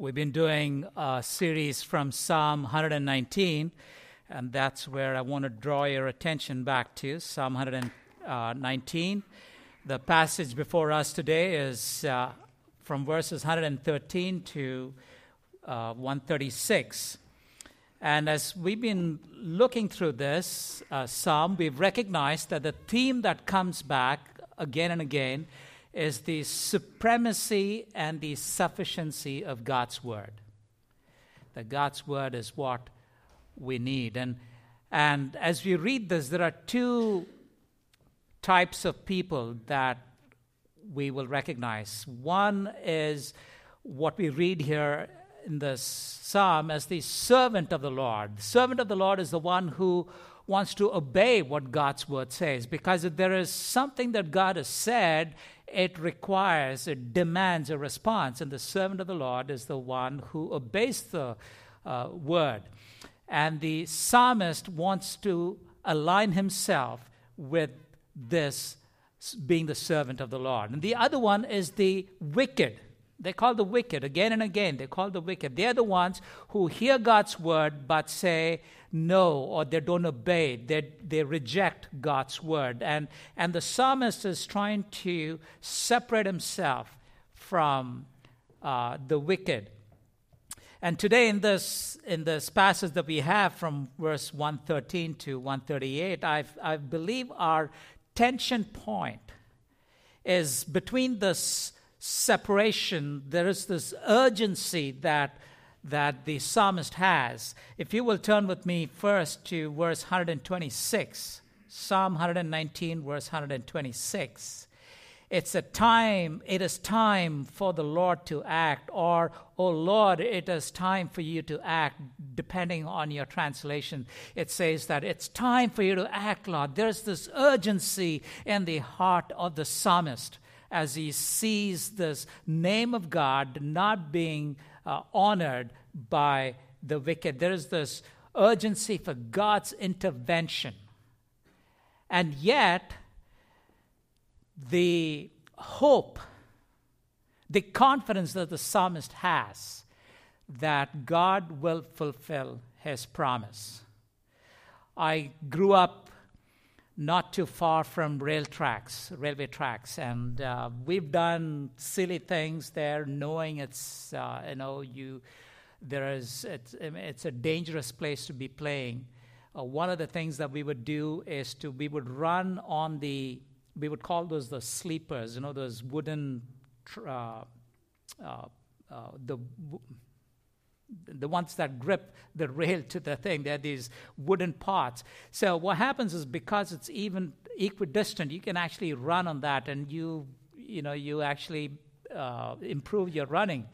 We've been doing a series from Psalm 119, and that's where I want to draw your attention back to Psalm 119. The passage before us today is uh, from verses 113 to uh, 136. And as we've been looking through this uh, psalm, we've recognized that the theme that comes back again and again is the supremacy and the sufficiency of God's Word. That God's Word is what we need. And, and as we read this, there are two types of people that we will recognize. One is what we read here in the psalm as the servant of the Lord. The servant of the Lord is the one who wants to obey what God's word says because if there is something that God has said, it requires, it demands a response. And the servant of the Lord is the one who obeys the uh, word. And the psalmist wants to align himself with this being the servant of the Lord. And the other one is the wicked. They call the wicked again and again. They call the wicked. They're the ones who hear God's word but say no or they don't obey. They, they reject God's word. And, and the psalmist is trying to separate himself from uh, the wicked. And today, in this, in this passage that we have from verse 113 to 138, I've, I believe our tension point is between this separation, there is this urgency that, that the psalmist has. If you will turn with me first to verse 126, Psalm 119, verse 126. It's a time, it is time for the Lord to act, or, oh Lord, it is time for you to act, depending on your translation. It says that it's time for you to act, Lord. There's this urgency in the heart of the psalmist as he sees this name of God not being uh, honored by the wicked. There is this urgency for God's intervention. And yet, the hope, the confidence that the psalmist has that God will fulfill his promise. I grew up not too far from rail tracks, railway tracks, and uh, we've done silly things there, knowing it's uh, you know you there is it's, it's a dangerous place to be playing. Uh, one of the things that we would do is to we would run on the we would call those the sleepers, you know, those wooden, uh, uh, uh, the ones that grip the rail to the thing. They're these wooden parts. So what happens is because it's even equidistant, you can actually run on that, and you you know you actually uh, improve your running.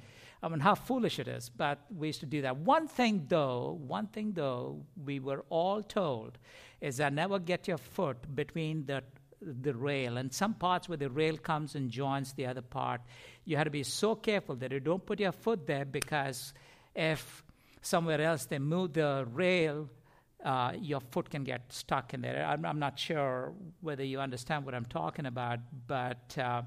I mean, how foolish it is, but we used to do that. One thing, though, one thing, though, we were all told is that never get your foot between the the rail and some parts where the rail comes and joins the other part you have to be so careful that you don't put your foot there because if somewhere else they move the rail uh, your foot can get stuck in there I'm, I'm, not sure whether you understand what i'm talking about but uh,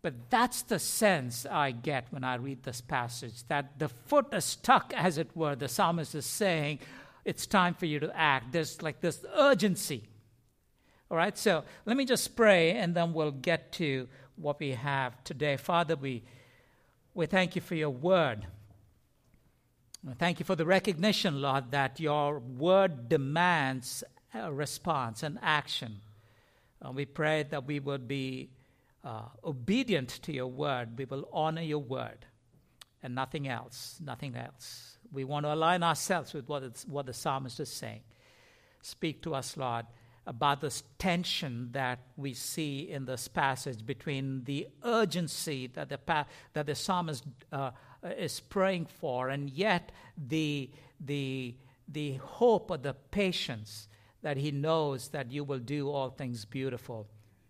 but that's the sense I get when I read this passage that the foot is stuck, as it were. The psalmist is saying, It's time for you to act. There's like this urgency all right, so let me just pray and then we'll get to what we have today. Father, we, we thank you for your word. Thank you for the recognition, Lord, that your word demands a response and action. And we pray that we would be uh, obedient to your word. We will honor your word and nothing else, nothing else. We want to align ourselves with what, what the psalmist is saying. Speak to us, Lord about this tension that we see in this passage between the urgency that the, pa- that the psalmist uh, is praying for and yet the, the, the hope or the patience that he knows that you will do all things beautiful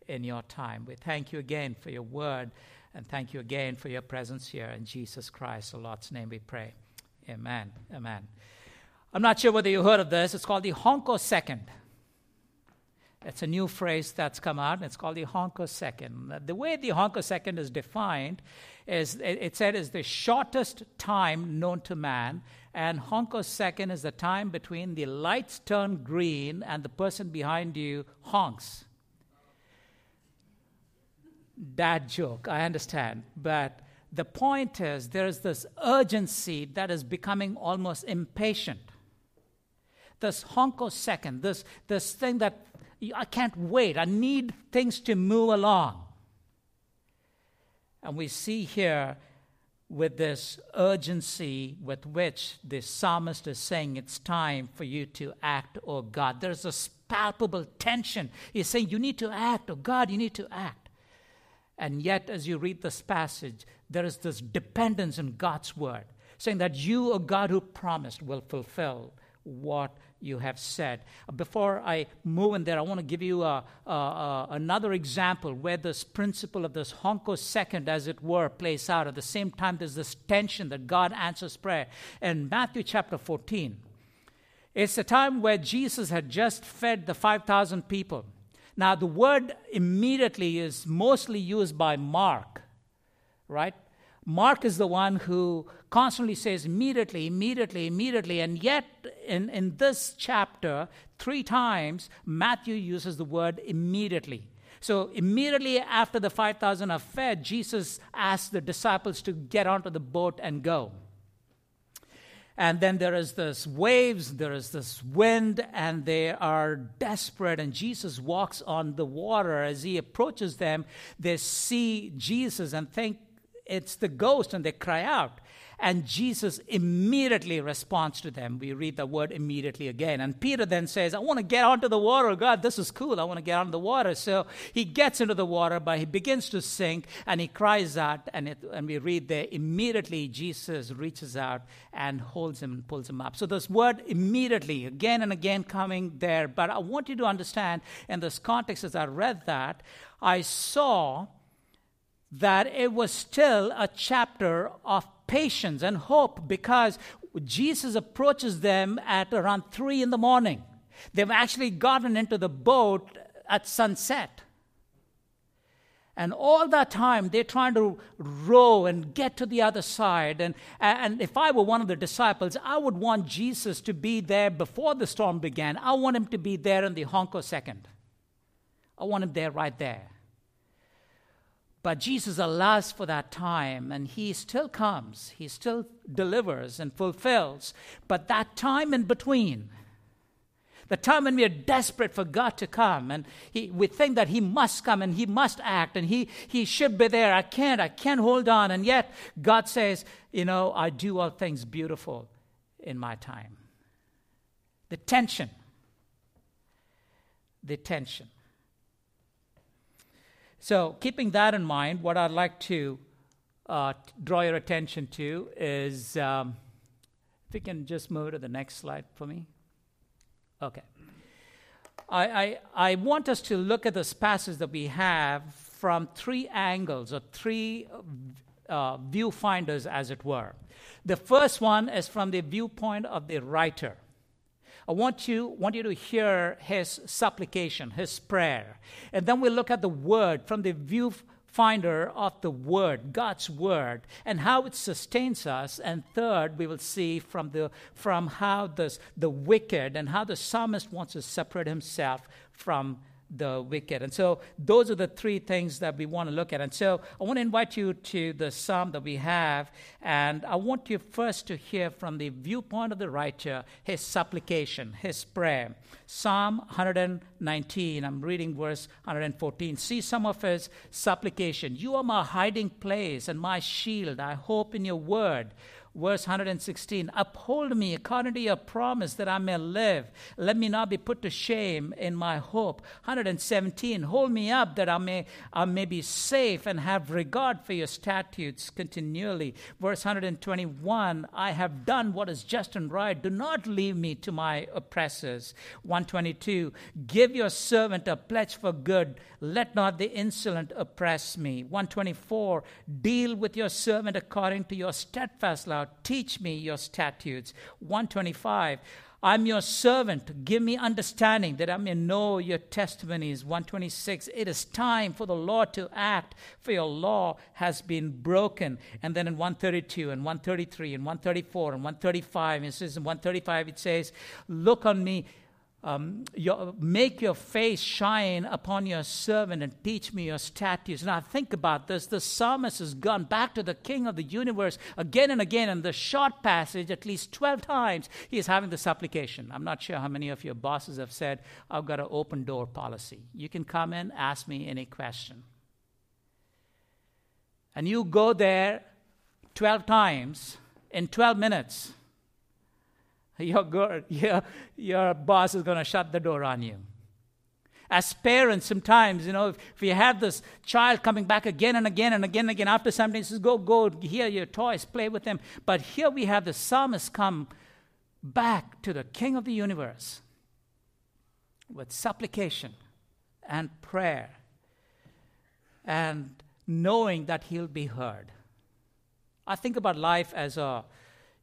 in your time. We thank you again for your word and thank you again for your presence here. In Jesus Christ, the Lord's name we pray. Amen. Amen. I'm not sure whether you heard of this. It's called the Honko Second. It's a new phrase that's come out, and it's called the honkosecond. The way the honkosecond is defined is it said is the shortest time known to man, and honkosecond is the time between the lights turn green and the person behind you honks. Dad joke, I understand, but the point is there is this urgency that is becoming almost impatient. This honkosecond, this, this thing that I can't wait, I need things to move along. And we see here with this urgency with which the psalmist is saying it's time for you to act, oh God. There's this palpable tension. He's saying you need to act, oh God, you need to act. And yet, as you read this passage, there is this dependence in God's word, saying that you, a God who promised, will fulfill what you have said. Uh, before I move in there, I want to give you a, a, a, another example where this principle of this honkosecond, as it were, plays out. At the same time, there's this tension that God answers prayer. In Matthew chapter 14, it's a time where Jesus had just fed the 5,000 people. Now, the word immediately is mostly used by Mark, right? Mark is the one who constantly says immediately, immediately, immediately. And yet, in, in this chapter, three times, Matthew uses the word immediately. So, immediately after the 5,000 are fed, Jesus asks the disciples to get onto the boat and go. And then there is this waves, there is this wind, and they are desperate. And Jesus walks on the water. As he approaches them, they see Jesus and think it's the ghost, and they cry out. And Jesus immediately responds to them. We read the word immediately again. And Peter then says, I want to get onto the water. God, this is cool. I want to get onto the water. So he gets into the water, but he begins to sink and he cries out. And, it, and we read there, immediately Jesus reaches out and holds him and pulls him up. So this word immediately, again and again coming there. But I want you to understand in this context, as I read that, I saw that it was still a chapter of patience and hope because Jesus approaches them at around three in the morning. They've actually gotten into the boat at sunset. And all that time, they're trying to row and get to the other side. And, and if I were one of the disciples, I would want Jesus to be there before the storm began. I want him to be there in the honkosecond. I want him there right there. But Jesus allows for that time, and He still comes. He still delivers and fulfills. But that time in between, the time when we are desperate for God to come, and he, we think that He must come and He must act and he, he should be there. I can't, I can't hold on. And yet, God says, You know, I do all things beautiful in my time. The tension. The tension. So, keeping that in mind, what I'd like to uh, draw your attention to is um, if you can just move to the next slide for me. Okay. I, I, I want us to look at this passage that we have from three angles or three uh, viewfinders, as it were. The first one is from the viewpoint of the writer. I want you, want you to hear his supplication, his prayer. And then we look at the word from the viewfinder of the word, God's word, and how it sustains us. And third, we will see from, the, from how this, the wicked and how the psalmist wants to separate himself from the wicked. And so those are the three things that we want to look at. And so I want to invite you to the psalm that we have, and I want you first to hear from the viewpoint of the writer his supplication, his prayer. Psalm 119, I'm reading verse 114. See some of his supplication. You are my hiding place and my shield. I hope in your word verse 116 Uphold me according to your promise that I may live. Let me not be put to shame in my hope. 117 Hold me up that I may, I may be safe and have regard for your statutes continually. Verse 121 I have done what is just and right. Do not leave me to my oppressors. 122 Give your servant a pledge for good. Let not the insolent oppress me. 124 Deal with your servant according to your steadfast love Teach me your statutes. 125. I'm your servant. Give me understanding that I may know your testimonies. 126. It is time for the Lord to act, for your law has been broken. And then in 132 and 133 and 134 and 135, it says in 135, it says, Look on me um, your, make your face shine upon your servant and teach me your statutes. Now, think about this. The psalmist has gone back to the king of the universe again and again. In the short passage, at least 12 times, he is having this supplication. I'm not sure how many of your bosses have said, I've got an open door policy. You can come in, ask me any question. And you go there 12 times in 12 minutes your, your, your boss is going to shut the door on you. As parents, sometimes, you know, if, if you have this child coming back again and again and again and again after something, says, go, go, here your toys, play with them. But here we have the psalmist come back to the King of the universe with supplication and prayer and knowing that he'll be heard. I think about life as a,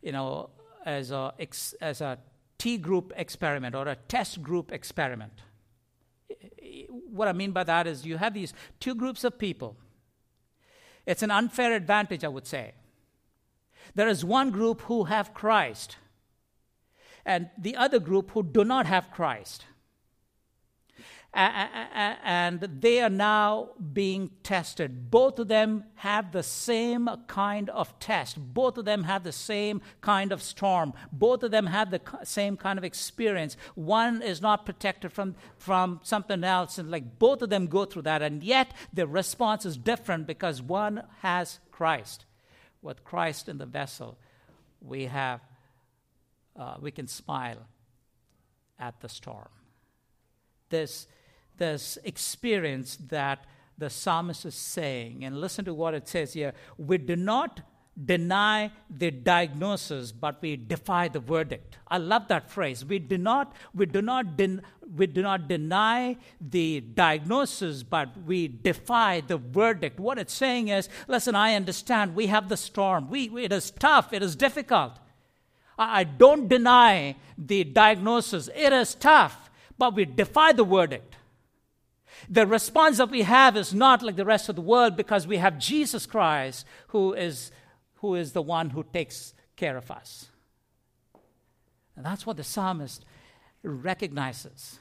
you know, as a, as a T group experiment or a test group experiment. What I mean by that is you have these two groups of people. It's an unfair advantage, I would say. There is one group who have Christ, and the other group who do not have Christ and they are now being tested. Both of them have the same kind of test. Both of them have the same kind of storm. Both of them have the same kind of experience. One is not protected from, from something else, and like both of them go through that, and yet the response is different because one has Christ. With Christ in the vessel, we have uh, we can smile at the storm. This this experience that the psalmist is saying. And listen to what it says here. We do not deny the diagnosis, but we defy the verdict. I love that phrase. We do not, we do not, den, we do not deny the diagnosis, but we defy the verdict. What it's saying is, listen, I understand we have the storm. We, it is tough. It is difficult. I, I don't deny the diagnosis. It is tough, but we defy the verdict. The response that we have is not like the rest of the world because we have Jesus Christ who is, who is the one who takes care of us. And that's what the psalmist recognizes.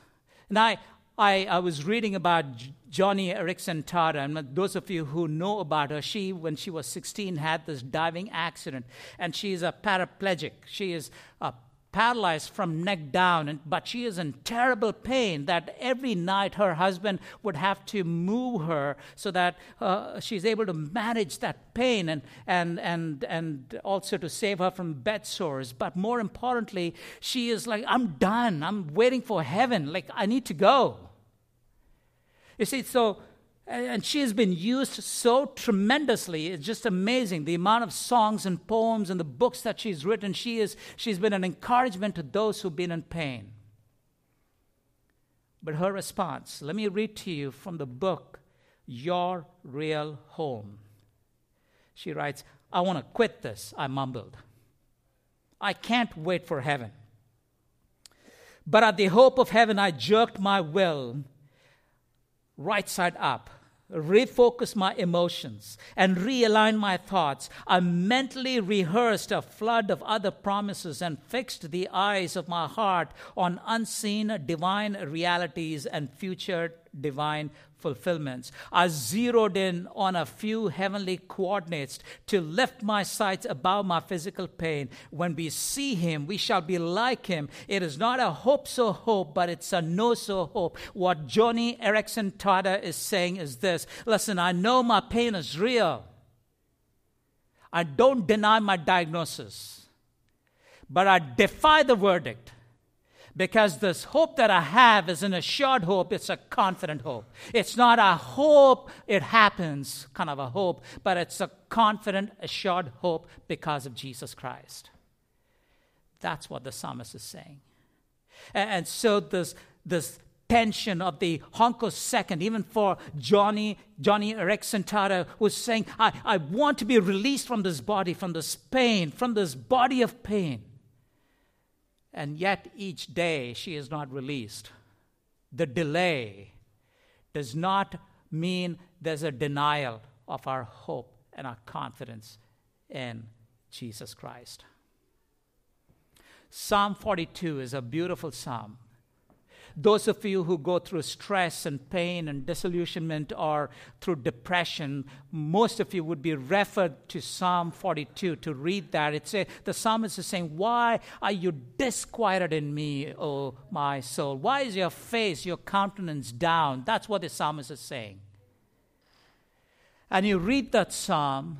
And I, I, I was reading about Joni Eareckson Tada, and those of you who know about her, she, when she was 16, had this diving accident, and she is a paraplegic. She is a paralyzed from neck down, but she is in terrible pain that every night her husband would have to move her so that uh, she's able to manage that pain and, and, and, and also to save her from bed sores. But more importantly, she is like, I'm done. I'm waiting for heaven. Like, I need to go. You see, so and she has been used so tremendously. It's just amazing the amount of songs and poems and the books that she's written. She is, she's been an encouragement to those who've been in pain. But her response, let me read to you from the book, Your Real Home. She writes, I want to quit this, I mumbled. I can't wait for heaven. But at the hope of heaven, I jerked my will right side up, refocus my emotions, and realign my thoughts. I mentally rehearsed a flood of other promises and fixed the eyes of my heart on unseen divine realities and future divine fulfillments. I zeroed in on a few heavenly coordinates to lift my sights above my physical pain. When we see Him, we shall be like Him. It is not a hope so hope, but it's a no so hope. What Joni Eareckson Tada is saying is this listen, I know my pain is real. I don't deny my diagnosis, but I defy the verdict because this hope that I have is an assured hope, it's a confident hope. It's not a hope, it happens kind of a hope, but it's a confident, assured hope because of Jesus Christ. That's what the psalmist is saying. And, so this, this tension of the Honko second, even for Johnny, Joni Eareckson Tada, was saying, I, I want to be released from this body, from this pain, from this body of pain. And yet each day she is not released. The delay does not mean there's a denial of our hope and our confidence in Jesus Christ. Psalm 42 is a beautiful psalm. Those of you who go through stress and pain and disillusionment or through depression, most of you would be referred to Psalm 42 to read that. It's a, the psalmist is saying, Why are you disquieted in me, O my soul? Why is your face, your countenance down? That's what the psalmist is saying. And you read that psalm,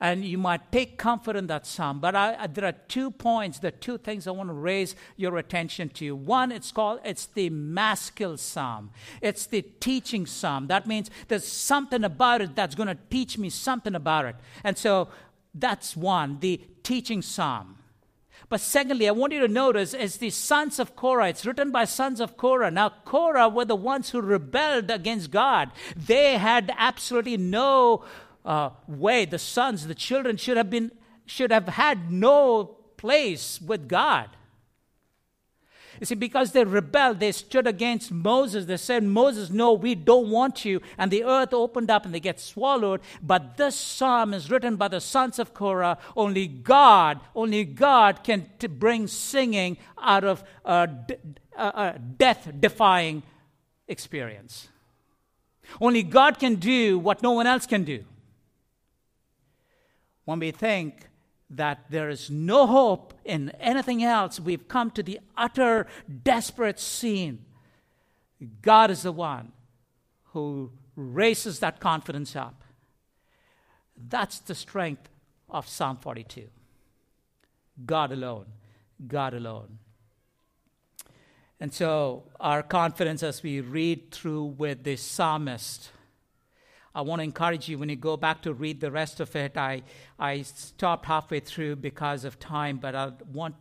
and you might take comfort in that psalm. But I, I, there are two points, are two things I want to raise your attention to. One, it's called it's the maskil psalm. It's the teaching psalm. That means there's something about it that's going to teach me something about it. And so that's one, the teaching psalm. But secondly, I want you to notice is the sons of Korah. It's written by sons of Korah. Now, Korah were the ones who rebelled against God. They had absolutely no uh, way the sons, the children should have been should have had no place with God. You see, because they rebelled, they stood against Moses. They said, Moses, no, we don't want you. And the earth opened up and they get swallowed. But this psalm is written by the sons of Korah. Only God, only God can t- bring singing out of a, death defying experience. Only God can do what no one else can do when we think that there is no hope in anything else, we've come to the utter desperate scene. God is the one who raises that confidence up. That's the strength of Psalm 42. God alone, God alone. And so, our confidence as we read through with the psalmist I want to encourage you when you go back to read the rest of it. I, I stopped halfway through because of time, but I want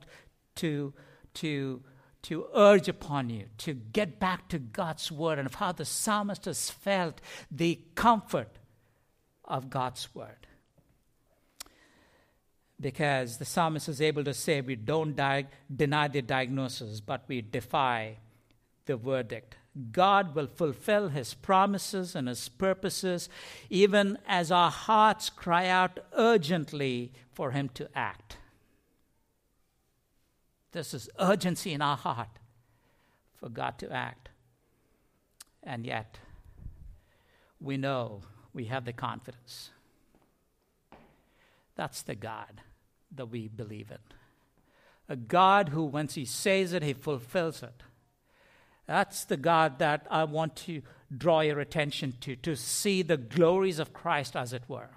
to, to, to urge upon you to get back to God's word and how the psalmist has felt the comfort of God's word. Because the psalmist is able to say, we don't di- deny the diagnosis, but we defy the verdict. God will fulfill his promises and his purposes, even as our hearts cry out urgently for him to act. This is urgency in our heart for God to act. And yet, we know we have the confidence. That's the God that we believe in. A God who, once He says it, He fulfills it. That's the God that I want to draw your attention to, to see the glories of Christ, as it were.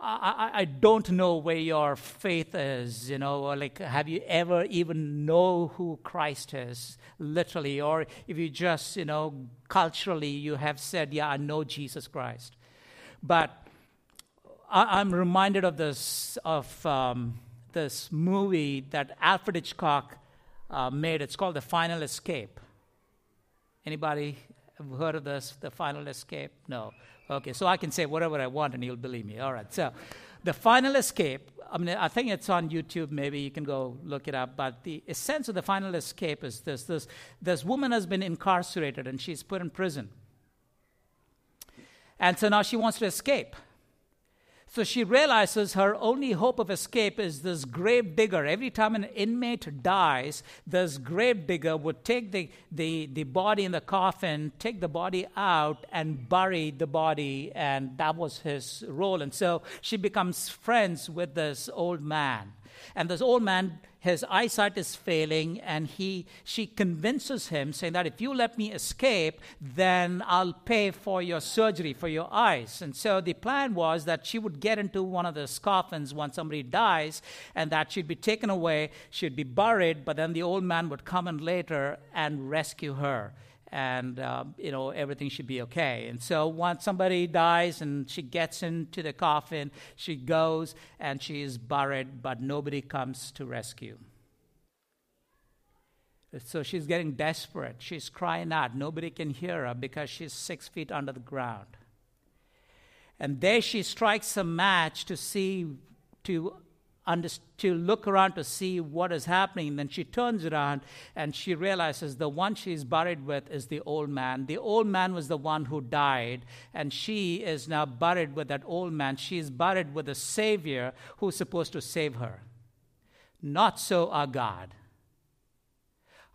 I, I, don't know where your faith is, you know, or like have you ever even know who Christ is, literally, or if you just, you know, culturally you have said, yeah, I know Jesus Christ. But I, am reminded of this, of um, this movie that Alfred Hitchcock uh, made. It's called The Final Escape. Anybody heard of this, The Final Escape? No. Okay, so I can say whatever I want and you'll believe me. All right, so The Final Escape, I mean, I think it's on YouTube, maybe you can go look it up, but the essence of The Final Escape is this this, this woman has been incarcerated and she's put in prison. And so now she wants to escape. So she realizes her only hope of escape is this grave digger. Every time an inmate dies, this grave digger would take the, the, the body in the coffin, take the body out, and bury the body, and that was his role. And so she becomes friends with this old man. And this old man his eyesight is failing and he she convinces him saying that if you let me escape then i'll pay for your surgery for your eyes. And so the plan was that she would get into one of the coffins when somebody dies and that she'd be taken away she'd be buried but then the old man would come in later and rescue her and uh, you know everything should be okay. And so once somebody dies and she gets into the coffin, she goes and she is buried, but nobody comes to rescue. So she's getting desperate. She's crying out. Nobody can hear her because she's six feet under the ground. And there she strikes a match to see, to to look around to see what is happening. Then she turns around and she realizes the one she's buried with is the old man. The old man was the one who died, and she is now buried with that old man. She is buried with a Savior who's supposed to save her. Not so our God.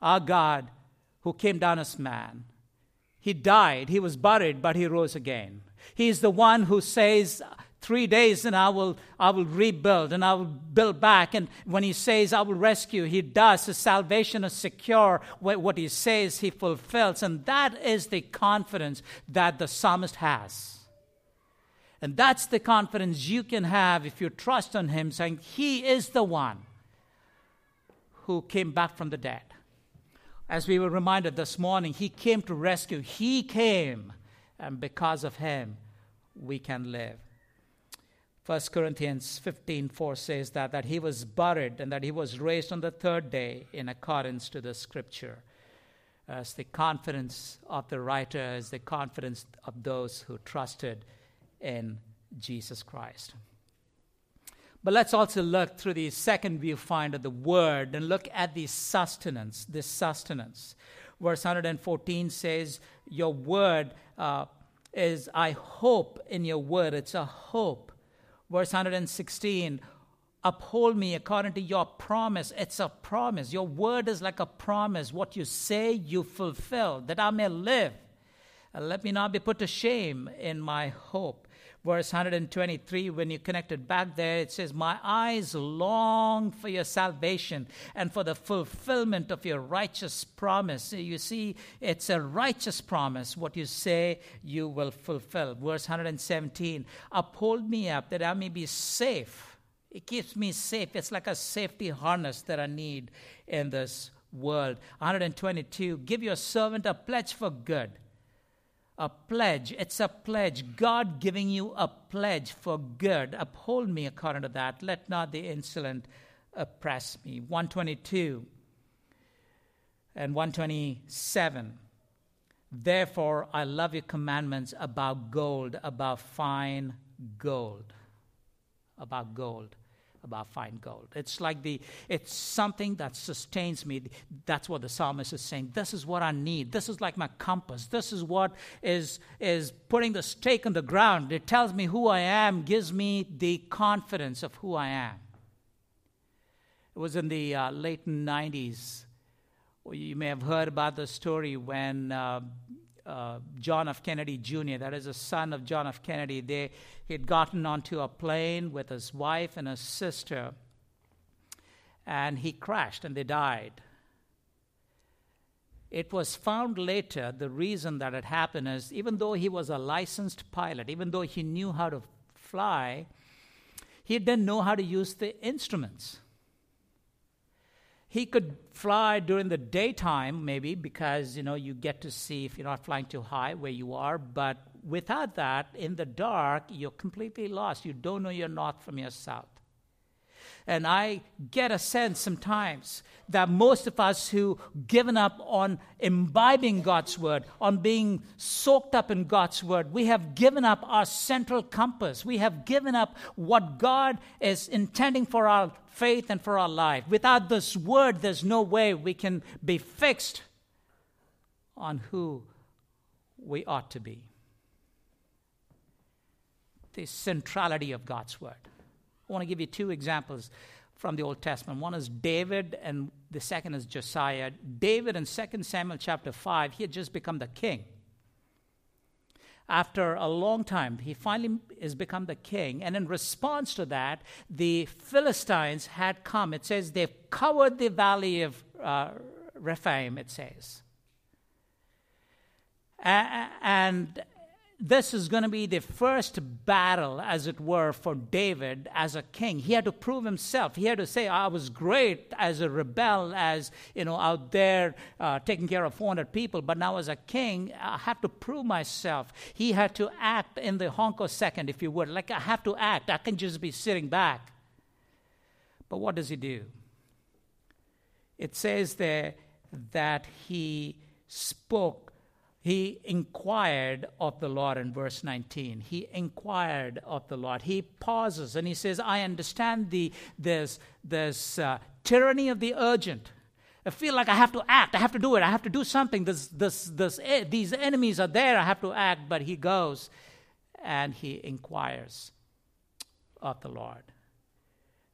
Our God, who came down as man, he died, he was buried, but he rose again. He is the one who says, three days and I will, I will rebuild and I will build back. And when he says, I will rescue, he does. His salvation is secure. What he says, he fulfills. And that is the confidence that the psalmist has. And that's the confidence you can have if you trust on him, saying, He is the one who came back from the dead. As we were reminded this morning, He came to rescue. He came, and because of Him, we can live. 1 Corinthians 15 4 says that, that he was buried and that he was raised on the third day in accordance to the scripture. As the confidence of the writer the confidence of those who trusted in Jesus Christ. But let's also look through the second viewfinder of the word and look at the sustenance, this sustenance. Verse 114 says, Your word uh, is, I hope in your word. It's a hope verse 116 uphold me according to your promise. It's a promise. Your word is like a promise. What you say, you fulfill, that I may live. And let me not be put to shame in my hope verse 123, when you connect it back there, it says, My eyes long for your salvation and for the fulfillment of your righteous promise. You see, it's a righteous promise. What you say, you will fulfill. Verse 117, Uphold me up that I may be safe. It keeps me safe. It's like a safety harness that I need in this world. 122, Give your servant a pledge for good a pledge. It's a pledge. God giving you a pledge for good. Uphold me according to that. Let not the insolent oppress me. 122 and 127. Therefore, I love your commandments about gold, about fine gold. About gold about fine gold. It's like the, it's something that sustains me. That's what the psalmist is saying. This is what I need. This is like my compass. This is what is, is putting the stake in the ground. It tells me who I am, gives me the confidence of who I am. It was in the uh, late 90s. You may have heard about the story when uh, uh, John F. Kennedy Jr., that is a son of John F. Kennedy, they, he had gotten onto a plane with his wife and his sister, and he crashed and they died. It was found later the reason that it happened is even though he was a licensed pilot, even though he knew how to fly, he didn't know how to use the instruments. He could fly during the daytime, maybe, because you know you get to see if you're not flying too high where you are. But without that, in the dark, you're completely lost. You don't know your north from your south. And I get a sense sometimes that most of us who given up on imbibing God's word, on being soaked up in God's word, we have given up our central compass. We have given up what God is intending for our faith and for our life. Without this word, there's no way we can be fixed on who we ought to be. The centrality of God's word. I want to give you two examples from the Old Testament. One is David, and the second is Josiah. David in 2 Samuel chapter 5, he had just become the king. After a long time, he finally has become the king. And in response to that, the Philistines had come. It says they've covered the valley of uh, Rephaim, it says. And this is going to be the first battle, as it were, for David as a king. He had to prove himself. He had to say, I was great as a rebel, as, you know, out there uh, taking care of 400 people, but now as a king, I have to prove myself. He had to act in the honko second, if you would. Like, I have to act. I can just be sitting back. But what does he do? It says there that he spoke He inquired of the Lord in verse 19. He inquired of the Lord. He pauses and he says, I understand the, this, this uh, tyranny of the urgent. I feel like I have to act. I have to do it. I have to do something. This, this, this, eh, these enemies are there. I have to act. But he goes and he inquires of the Lord.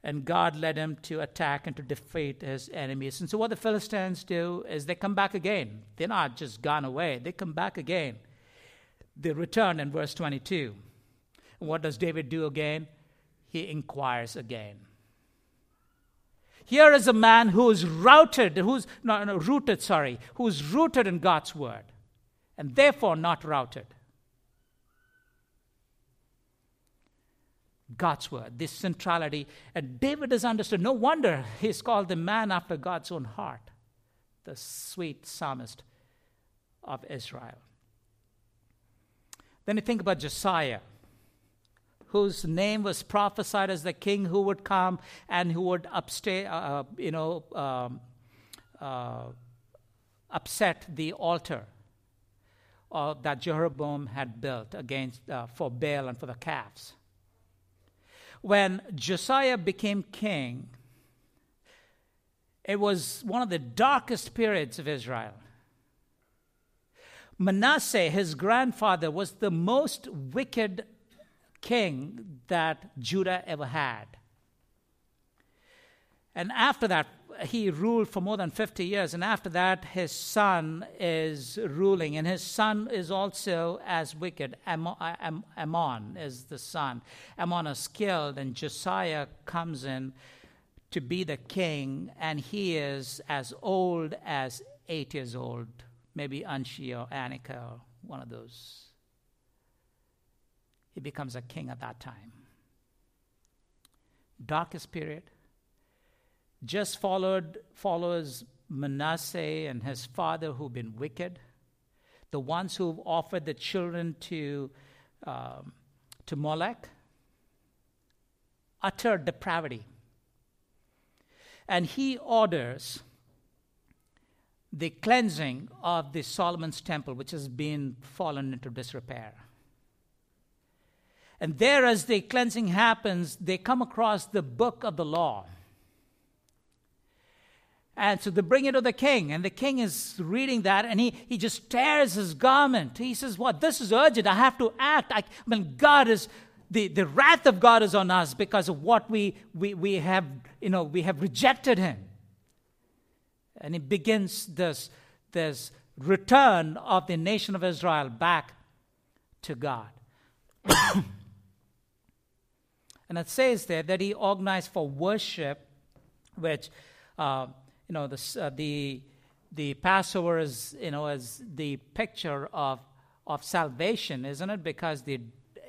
And God led him to attack and to defeat his enemies. And so, what the Philistines do is they come back again. They're not just gone away, they come back again. They return in verse 22. And what does David do again? He inquires again. Here is a man who is routed, who's no, no, rooted, sorry, who's rooted in God's word, and therefore not routed. God's word, this centrality. And David is understood. No wonder he's called the man after God's own heart, the sweet psalmist of Israel. Then you think about Josiah, whose name was prophesied as the king who would come and who would upstay, uh, uh you know, um, uh, upset the altar uh, that Jeroboam had built against uh, for Baal and for the calves when Josiah became king, it was one of the darkest periods of Israel. Manasseh, his grandfather, was the most wicked king that Judah ever had. And after that, he ruled for more than 50 years. And after that, his son is ruling. And his son is also as wicked. Uh, Amon is the son. Amon is killed, and Josiah comes in to be the king. And he is as old as eight years old, maybe Anshi or Anika or one of those. He becomes a king at that time. Darkest period just followed follows Manasseh and his father who've been wicked, the ones who've offered the children to, um, to Molech, utter depravity. And he orders the cleansing of the Solomon's temple, which has been fallen into disrepair. And there, as the cleansing happens, they come across the book of the law. And so they bring it to the king, and the king is reading that, and he, he just tears his garment. He says, What? This is urgent. I have to act. I, I mean, God is, the, the wrath of God is on us because of what we, we, we have, you know, we have rejected him. And he begins this, this return of the nation of Israel back to God. and it says there that he organized for worship, which uh, you know, the, uh, the, the Passover is, you know, as the picture of, of salvation, isn't it? Because the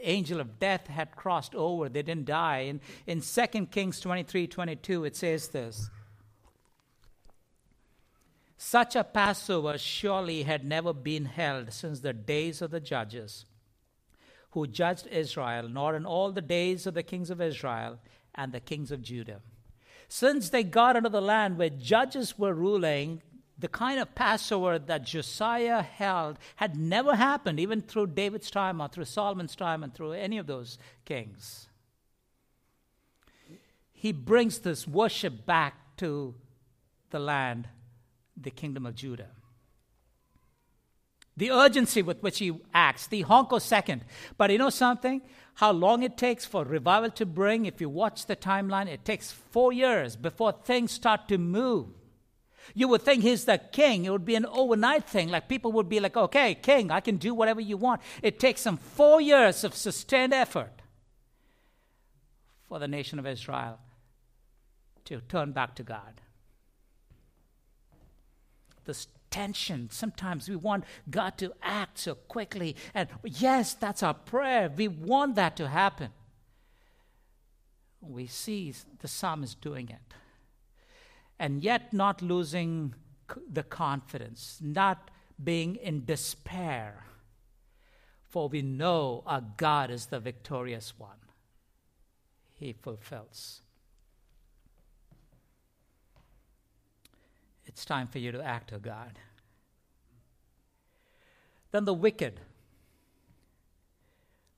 angel of death had crossed over. They didn't die. In, in 2 Kings 23 22, it says this Such a Passover surely had never been held since the days of the judges who judged Israel, nor in all the days of the kings of Israel and the kings of Judah. Since they got into the land where judges were ruling, the kind of Passover that Josiah held had never happened, even through David's time or through Solomon's time and through any of those kings. He brings this worship back to the land, the kingdom of Judah the urgency with which he acts, the honko second. But you know something? How long it takes for revival to bring, if you watch the timeline, it takes four years before things start to move. You would think he's the king. It would be an overnight thing. Like people would be like, okay, king, I can do whatever you want. It takes some four years of sustained effort for the nation of Israel to turn back to God. The attention. Sometimes we want God to act so quickly. And yes, that's our prayer. We want that to happen. We see the psalmist doing it. And yet, not losing the confidence, not being in despair. For we know our God is the victorious one. He fulfills. It's time for you to act, O God. Then the wicked.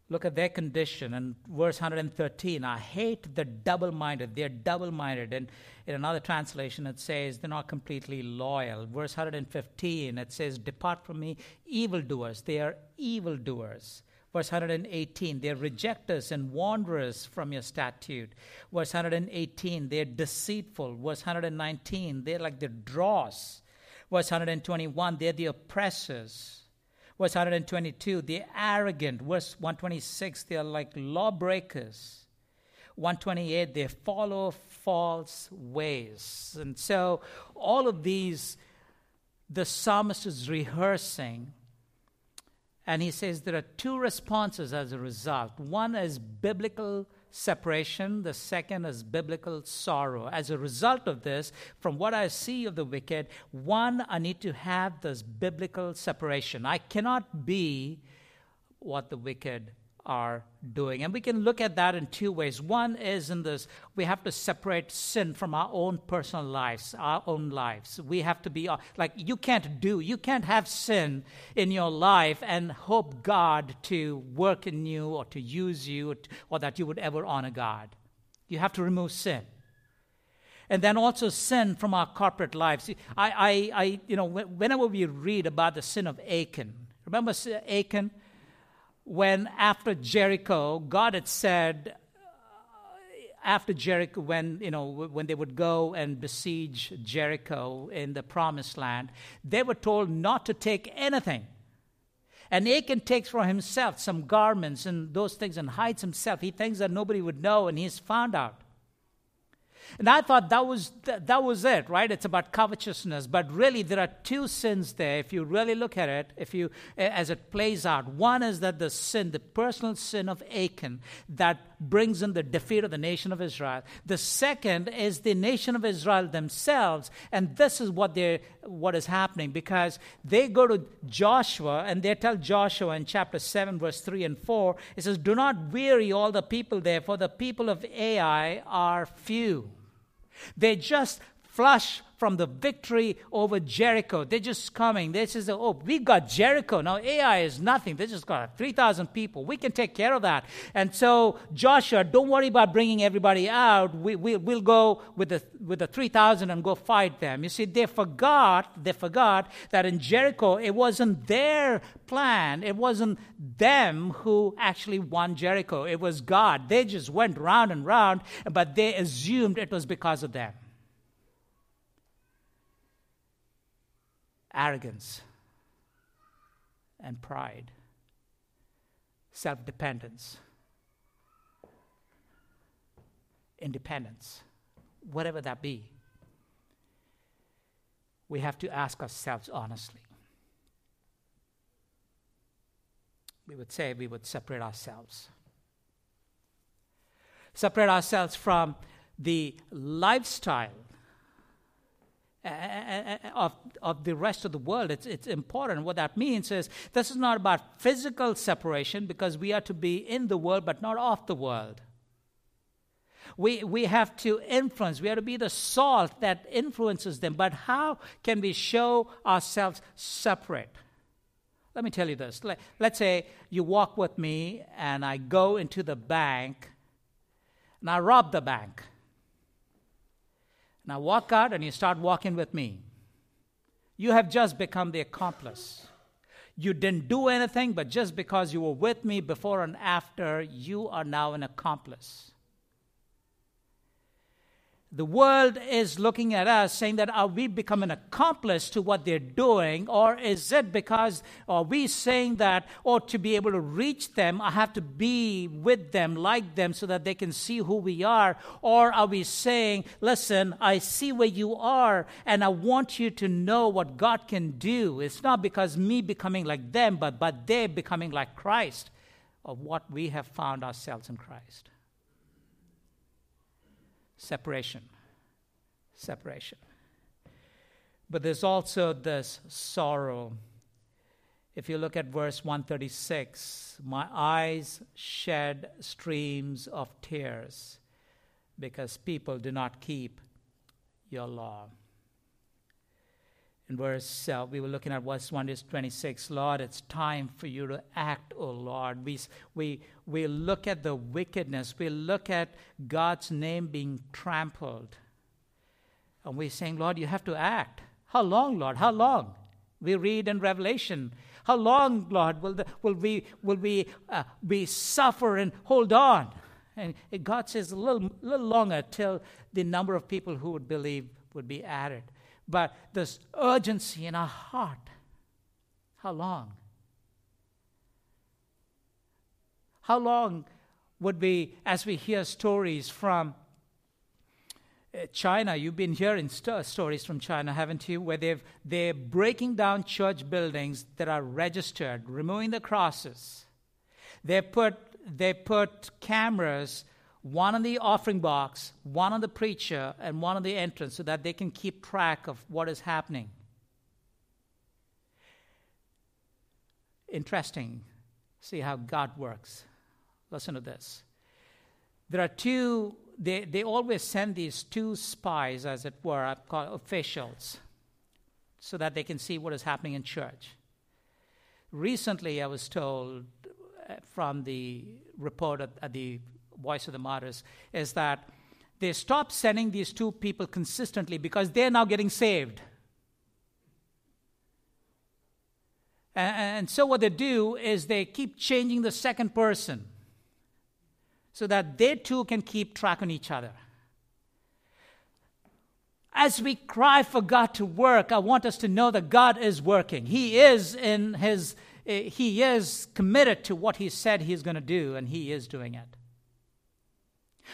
Look at their condition. And verse 113 I hate the double minded. They're double minded. And in another translation, it says they're not completely loyal. Verse 115, it says, Depart from me, evildoers. They are evildoers. Verse 118, they're rejectors and wanderers from your statute. Verse 118, they're deceitful. Verse 119, they're like the dross. Verse 121, they're the oppressors. Verse 122, they're arrogant. Verse 126, they're like lawbreakers. 128, they follow false ways. And so all of these, the psalmist is rehearsing. And he says there are two responses as a result. One is biblical separation, the second is biblical sorrow. As a result of this, from what I see of the wicked, one, I need to have this biblical separation. I cannot be what the wicked are doing. And we can look at that in two ways. One is in this we have to separate sin from our own personal lives, our own lives. We have to be uh, like, you can't do, you can't have sin in your life and hope God to work in you or to use you or that you would ever honor God. You have to remove sin and then also sin from our corporate lives. I, I, I, you know, whenever we read about the sin of Achan, remember Achan? When after Jericho, God had said, uh, after Jericho, when you know when they would go and besiege Jericho in the Promised Land, they were told not to take anything. And Achan takes for himself some garments and those things and hides himself. He thinks that nobody would know, and he's found out. And I thought that was, that was it, right? It's about covetousness. But really, there are two sins there. If you really look at it, if you, as it plays out, one is that the sin, the personal sin of Achan, that brings in the defeat of the nation of Israel. The second is the nation of Israel themselves. And this is what, they what is happening because they go to Joshua and they tell Joshua in chapter 7, verse 3 and 4, it says, Do not weary all the people there, for the people of Ai are few. They just flush from the victory over Jericho. They're just coming. They say, oh, we got Jericho. Now Ai is nothing. They just got 3,000 people. We can take care of that. And so, Joshua, don't worry about bringing everybody out. We, we, we'll go with the, with the 3,000 and go fight them. You see, they forgot, they forgot that in Jericho, it wasn't their plan. It wasn't them who actually won Jericho. It was God. They just went round and round, but they assumed it was because of them. Arrogance and pride, self dependence, independence, whatever that be. We have to ask ourselves honestly. We would say we would separate ourselves. Separate ourselves from the lifestyle of, of the rest of the world. It's, it's important. What that means is this is not about physical separation because we are to be in the world but not of the world. We, we have to influence, we have to be the salt that influences them. But how can we show ourselves separate? Let me tell you this. Let, let's say you walk with me and I go into the bank and I rob the bank. Now walk out and you start walking with me. You have just become the accomplice. You didn't do anything, but just because you were with me before and after, you are now an accomplice. The world is looking at us saying that are we become an accomplice to what they're doing, or is it because are we saying that, or to be able to reach them, I have to be with them, like them, so that they can see who we are? Or are we saying, listen, I see where you are, and I want you to know what God can do? It's not because me becoming like them, but, but they becoming like Christ, of what we have found ourselves in Christ separation. Separation. But there's also this sorrow. If you look at verse 136, my eyes shed streams of tears because people do not keep your law. In verse, uh, we were looking at verse 1 to 26. Lord, it's time for you to act, O Lord. We, we, we look at the wickedness, we look at God's name being trampled. And we're saying, Lord, you have to act. How long, Lord? How long? We read in Revelation. How long, Lord, will, the, will we, will we, uh, we suffer and hold on? And God says a little, little longer till the number of people who would believe would be added. But this urgency in our heart, how long? How long would we, as we hear stories from uh, China, you've been hearing st- stories from China, haven't you? Where they've, they're breaking down church buildings that are registered, removing the crosses. They put, they put cameras, one on the offering box, one on the preacher, and one on the entrance so that they can keep track of what is happening. Interesting. See how God works. Listen to this. There are two they, they always send these two spies, as it were, called officials, so that they can see what is happening in church. Recently, I was told uh, from the report at, at the Voice of the Martyrs is that they stopped sending these two people consistently because they're now getting saved. And, so, what they do is they keep changing the second person so that they too can keep track on each other. As we cry for God to work, I want us to know that God is working. He is in his eh, he is committed to what he said he's going to do and he is doing it.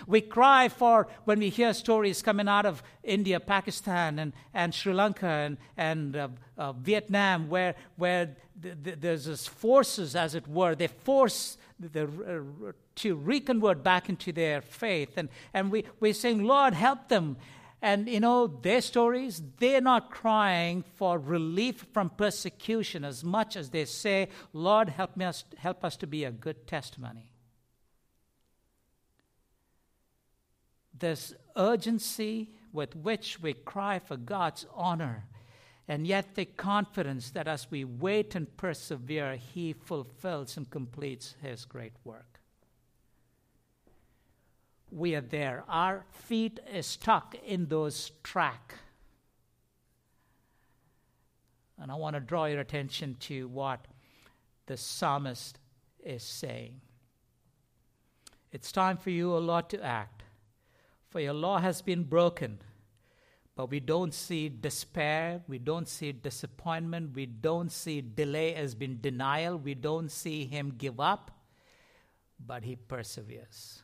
We cry for when we hear stories coming out of India, Pakistan, and, and Sri Lanka and, and uh, uh, Vietnam, where, where th- th- there's this forces, as it were, they force the, uh, to reconvert back into their faith. And, and we, we're saying, Lord, help them. And you know, their stories, they're not crying for relief from persecution as much as they say, Lord, help, me us, help us to be a good testimony. This urgency with which we cry for God's honor, and yet the confidence that as we wait and persevere, He fulfills and completes His great work we are there. Our feet is stuck in those track. And I want to draw your attention to what the psalmist is saying. It's time for you, O Lord, to act, for your law has been broken. But we don't see despair, we don't see disappointment, we don't see delay as being denial, we don't see him give up, but he perseveres.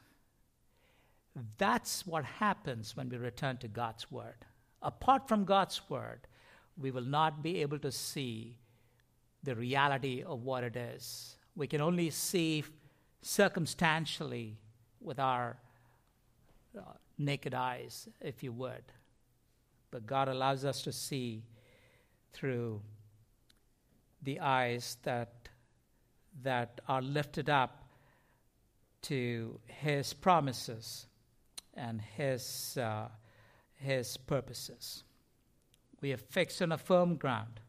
That's what happens when we return to God's Word. Apart from God's Word, we will not be able to see the reality of what it is. We can only see circumstantially with our uh, naked eyes, if you would. But God allows us to see through the eyes that, that are lifted up to His promises and his, uh, his purposes. We are fixed on a firm ground,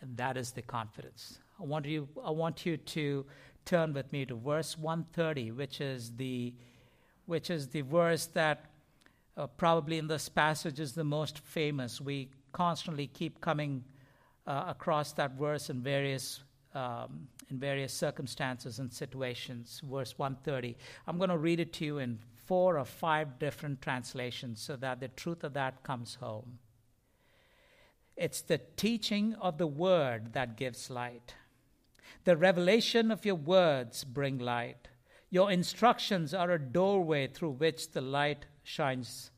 and that is the confidence. I want you, I want you to turn with me to verse 130, which is the, which is the verse that uh, probably in this passage is the most famous. We constantly keep coming uh, across that verse in various um, in various circumstances and situations. Verse 130. I'm going to read it to you in four or five different translations so that the truth of that comes home. It's the teaching of the word that gives light. The revelation of your words bring light. Your instructions are a doorway through which the light shines.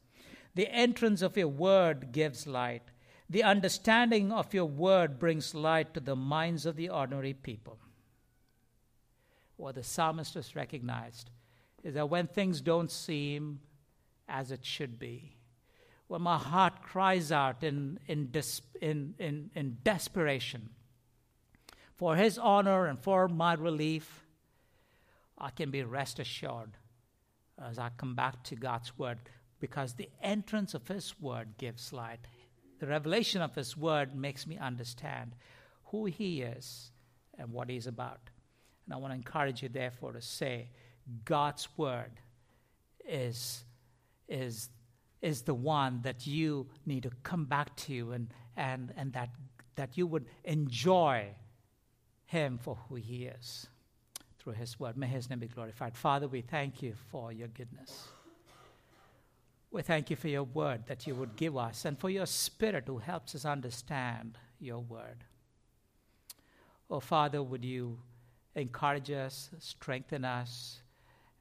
The entrance of your word gives light. The understanding of your word brings light to the minds of the ordinary people. What the psalmist has recognized is that when things don't seem as it should be, when my heart cries out in, in, des- in, in, in desperation for His honor and for my relief, I can be rest assured as I come back to God's Word because the entrance of His Word gives light. the revelation of His Word makes me understand who He is and what He's about. And I want to encourage you, therefore, to say God's Word is, is, is the one that you need to come back to and, and, and that, that you would enjoy Him for who He is through His Word. May His name be glorified. Father, we thank you for your goodness. We thank you for your word that you would give us and for your spirit who helps us understand your word. Oh, Father, would you encourage us, strengthen us,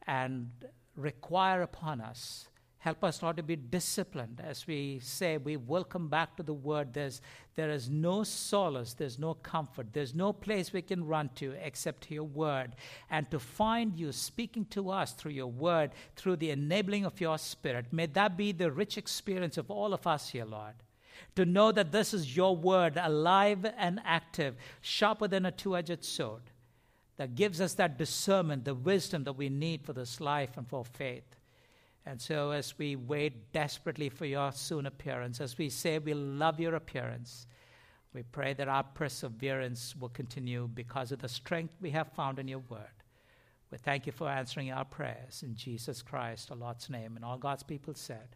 and require upon us Help us not to be disciplined as we say we welcome back to the word. There's, there is no solace, there's no comfort, there's no place we can run to except your word. And to find you speaking to us through your word, through the enabling of your spirit, may that be the rich experience of all of us here, Lord. To know that this is your word, alive and active, sharper than a two edged sword, that gives us that discernment, the wisdom that we need for this life and for faith. And so, as we wait desperately for your soon appearance, as we say we love your appearance, we pray that our perseverance will continue because of the strength we have found in your word. We thank you for answering our prayers in Jesus Christ, our Lord's name, and all God's people said.